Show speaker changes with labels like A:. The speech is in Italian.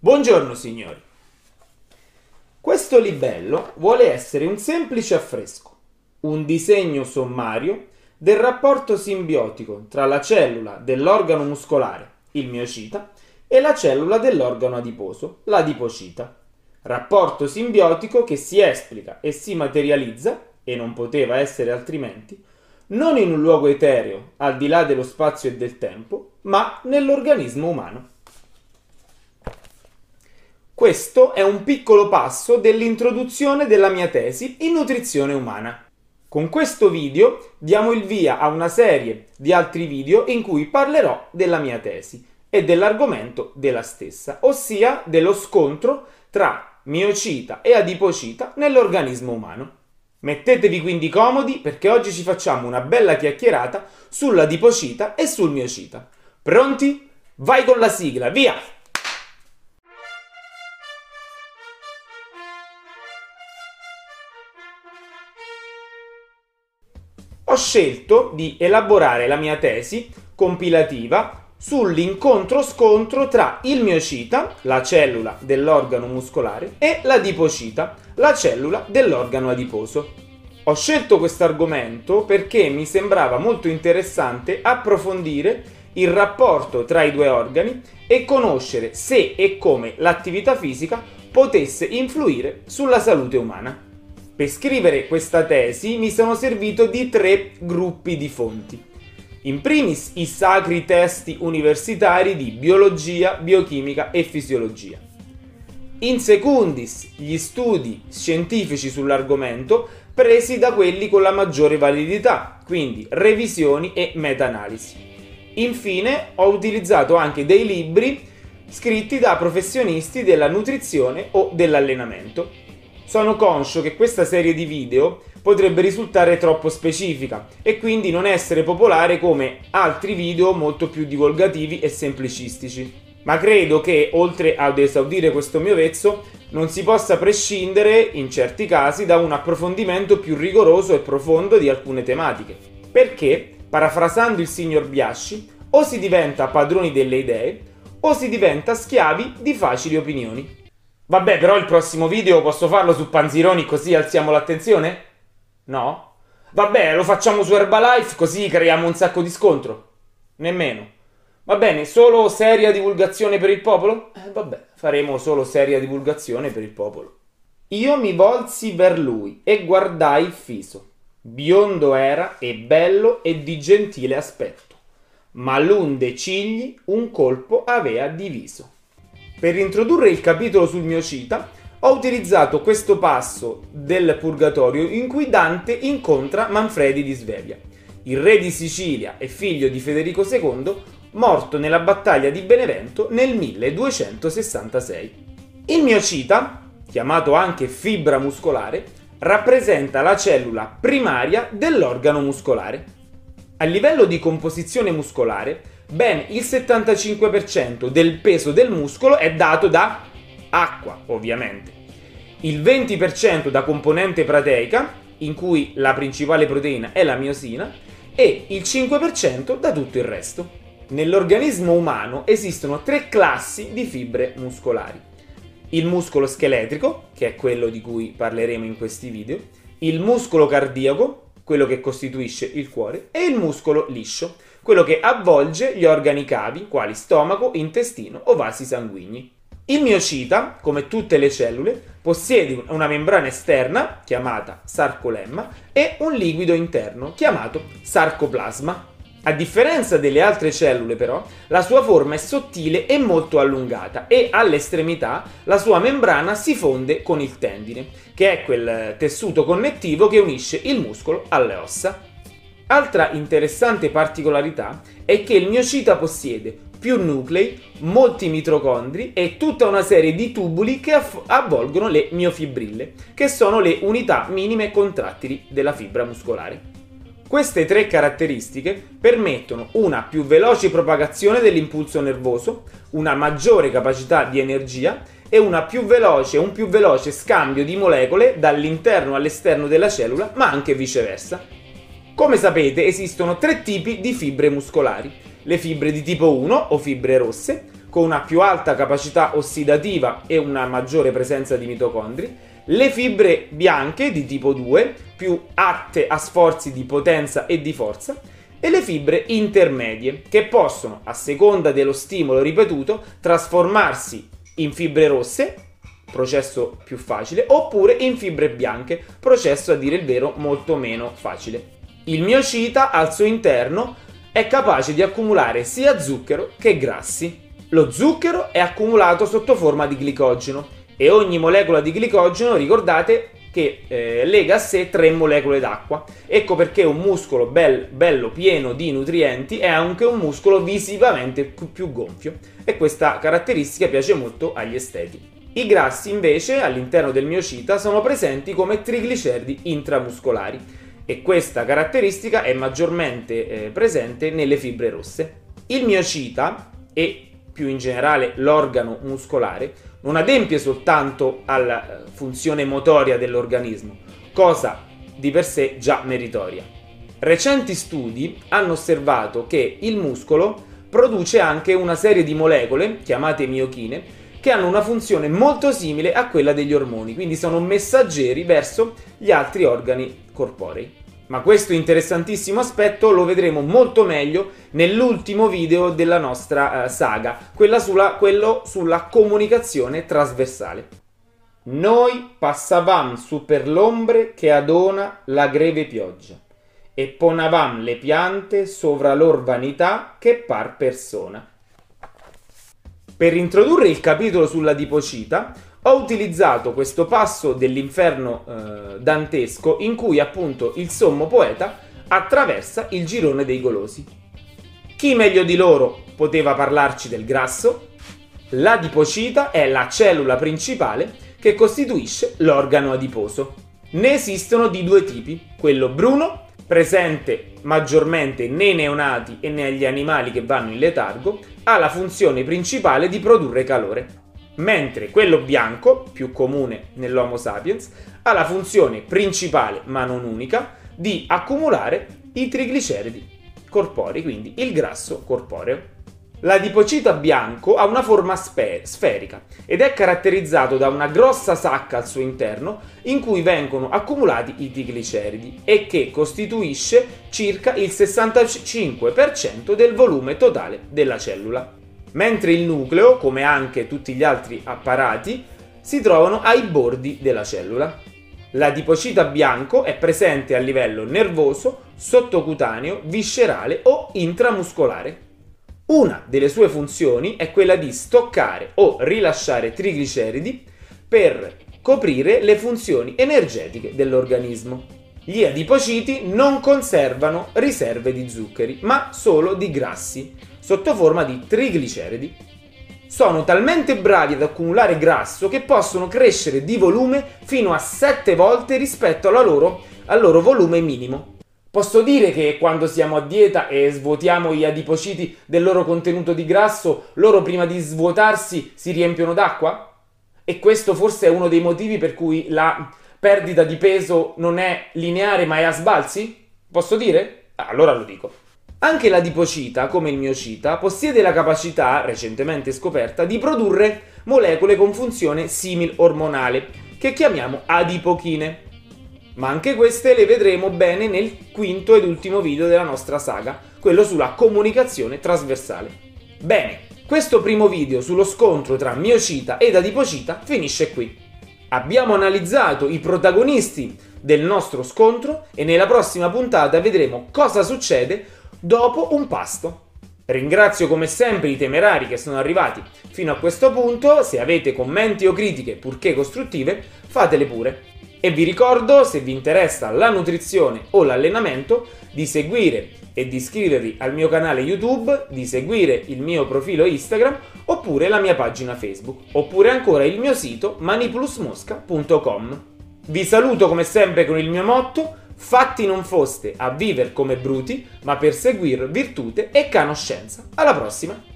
A: Buongiorno signori. Questo libello vuole essere un semplice affresco, un disegno sommario del rapporto simbiotico tra la cellula dell'organo muscolare, il miocita, e la cellula dell'organo adiposo, l'adipocita. Rapporto simbiotico che si esplica e si materializza, e non poteva essere altrimenti, non in un luogo etereo, al di là dello spazio e del tempo, ma nell'organismo umano. Questo è un piccolo passo dell'introduzione della mia tesi in nutrizione umana. Con questo video diamo il via a una serie di altri video in cui parlerò della mia tesi e dell'argomento della stessa, ossia dello scontro tra miocita e adipocita nell'organismo umano. Mettetevi quindi comodi perché oggi ci facciamo una bella chiacchierata sull'adipocita e sul miocita. Pronti? Vai con la sigla, via! Scelto di elaborare la mia tesi compilativa sull'incontro-scontro tra il miocita, la cellula dell'organo muscolare, e l'adipocita, la cellula dell'organo adiposo. Ho scelto questo argomento perché mi sembrava molto interessante approfondire il rapporto tra i due organi e conoscere se e come l'attività fisica potesse influire sulla salute umana. Per scrivere questa tesi mi sono servito di tre gruppi di fonti. In primis i sacri testi universitari di biologia, biochimica e fisiologia. In secundis gli studi scientifici sull'argomento presi da quelli con la maggiore validità, quindi revisioni e meta-analisi. Infine ho utilizzato anche dei libri scritti da professionisti della nutrizione o dell'allenamento sono conscio che questa serie di video potrebbe risultare troppo specifica e quindi non essere popolare come altri video molto più divulgativi e semplicistici. Ma credo che, oltre ad esaudire questo mio vezzo, non si possa prescindere, in certi casi, da un approfondimento più rigoroso e profondo di alcune tematiche. Perché, parafrasando il signor Biasci, o si diventa padroni delle idee, o si diventa schiavi di facili opinioni. Vabbè, però il prossimo video posso farlo su Panzironi così alziamo l'attenzione? No? Vabbè, lo facciamo su Herbalife così creiamo un sacco di scontro. Nemmeno. Va bene, solo seria divulgazione per il popolo? Eh, vabbè, faremo solo seria divulgazione per il popolo. Io mi volsi ver lui e guardai fiso. Biondo era e bello e di gentile aspetto, ma l'un de cigli un colpo avea diviso. Per introdurre il capitolo sul miocita, ho utilizzato questo passo del Purgatorio in cui Dante incontra Manfredi di Svevia, il re di Sicilia e figlio di Federico II, morto nella battaglia di Benevento nel 1266. Il miocita, chiamato anche fibra muscolare, rappresenta la cellula primaria dell'organo muscolare. A livello di composizione muscolare, ben il 75% del peso del muscolo è dato da acqua, ovviamente. Il 20% da componente proteica, in cui la principale proteina è la miosina, e il 5% da tutto il resto. Nell'organismo umano esistono tre classi di fibre muscolari. Il muscolo scheletrico, che è quello di cui parleremo in questi video, il muscolo cardiaco, quello che costituisce il cuore, e il muscolo liscio, quello che avvolge gli organi cavi, quali stomaco, intestino o vasi sanguigni. Il miocita, come tutte le cellule, possiede una membrana esterna, chiamata sarcolemma, e un liquido interno, chiamato sarcoplasma. A differenza delle altre cellule, però, la sua forma è sottile e molto allungata e all'estremità la sua membrana si fonde con il tendine, che è quel tessuto connettivo che unisce il muscolo alle ossa. Altra interessante particolarità è che il miocita possiede più nuclei, molti mitocondri e tutta una serie di tubuli che avvolgono le miofibrille, che sono le unità minime contrattili della fibra muscolare. Queste tre caratteristiche permettono una più veloce propagazione dell'impulso nervoso, una maggiore capacità di energia e più veloce, un più veloce scambio di molecole dall'interno all'esterno della cellula, ma anche viceversa. Come sapete esistono tre tipi di fibre muscolari, le fibre di tipo 1 o fibre rosse, con una più alta capacità ossidativa e una maggiore presenza di mitocondri, le fibre bianche di tipo 2, più atte a sforzi di potenza e di forza, e le fibre intermedie, che possono, a seconda dello stimolo ripetuto, trasformarsi in fibre rosse, processo più facile, oppure in fibre bianche, processo a dire il vero molto meno facile. Il miocita al suo interno è capace di accumulare sia zucchero che grassi. Lo zucchero è accumulato sotto forma di glicogeno e ogni molecola di glicogeno, ricordate, che eh, lega a sé tre molecole d'acqua. Ecco perché un muscolo bel, bello pieno di nutrienti è anche un muscolo visivamente più, più gonfio e questa caratteristica piace molto agli esteti. I grassi invece all'interno del miocita sono presenti come trigliceridi intramuscolari e questa caratteristica è maggiormente eh, presente nelle fibre rosse. Il miocita e più in generale l'organo muscolare non adempie soltanto alla eh, funzione motoria dell'organismo, cosa di per sé già meritoria. Recenti studi hanno osservato che il muscolo produce anche una serie di molecole, chiamate miochine, che hanno una funzione molto simile a quella degli ormoni, quindi sono messaggeri verso gli altri organi corporei. Ma questo interessantissimo aspetto lo vedremo molto meglio nell'ultimo video della nostra eh, saga, sulla, quello sulla comunicazione trasversale. Noi passavam su per l'ombre che adona la greve pioggia e ponavam le piante sovra lor vanità che par persona. Per introdurre il capitolo sulla dipocita, ho utilizzato questo passo dell'inferno eh, dantesco in cui appunto il sommo poeta attraversa il girone dei golosi. Chi meglio di loro poteva parlarci del grasso? L'adipocita è la cellula principale che costituisce l'organo adiposo. Ne esistono di due tipi, quello bruno, presente maggiormente nei neonati e negli animali che vanno in letargo, ha la funzione principale di produrre calore mentre quello bianco, più comune nell'Homo sapiens, ha la funzione principale, ma non unica, di accumulare i trigliceridi corporei, quindi il grasso corporeo. L'adipocita bianco ha una forma spe- sferica ed è caratterizzato da una grossa sacca al suo interno in cui vengono accumulati i trigliceridi e che costituisce circa il 65% del volume totale della cellula mentre il nucleo, come anche tutti gli altri apparati, si trovano ai bordi della cellula. L'adipocita bianco è presente a livello nervoso, sottocutaneo, viscerale o intramuscolare. Una delle sue funzioni è quella di stoccare o rilasciare trigliceridi per coprire le funzioni energetiche dell'organismo. Gli adipociti non conservano riserve di zuccheri, ma solo di grassi, sotto forma di trigliceridi. Sono talmente bravi ad accumulare grasso che possono crescere di volume fino a 7 volte rispetto loro, al loro volume minimo. Posso dire che quando siamo a dieta e svuotiamo gli adipociti del loro contenuto di grasso, loro prima di svuotarsi si riempiono d'acqua? E questo forse è uno dei motivi per cui la perdita di peso non è lineare ma è a sbalzi? Posso dire? Allora lo dico. Anche l'adipocita, come il miocita, possiede la capacità, recentemente scoperta, di produrre molecole con funzione simil-ormonale, che chiamiamo adipochine. Ma anche queste le vedremo bene nel quinto ed ultimo video della nostra saga, quello sulla comunicazione trasversale. Bene, questo primo video sullo scontro tra miocita ed adipocita finisce qui. Abbiamo analizzato i protagonisti del nostro scontro e nella prossima puntata vedremo cosa succede dopo un pasto. Ringrazio come sempre i temerari che sono arrivati fino a questo punto, se avete commenti o critiche purché costruttive, fatele pure. E vi ricordo, se vi interessa la nutrizione o l'allenamento, di seguire e di iscrivervi al mio canale YouTube, di seguire il mio profilo Instagram oppure la mia pagina Facebook, oppure ancora il mio sito maniplusmosca.com. Vi saluto come sempre con il mio motto fatti non foste a viver come bruti, ma per seguir virtute e conoscenza. Alla prossima!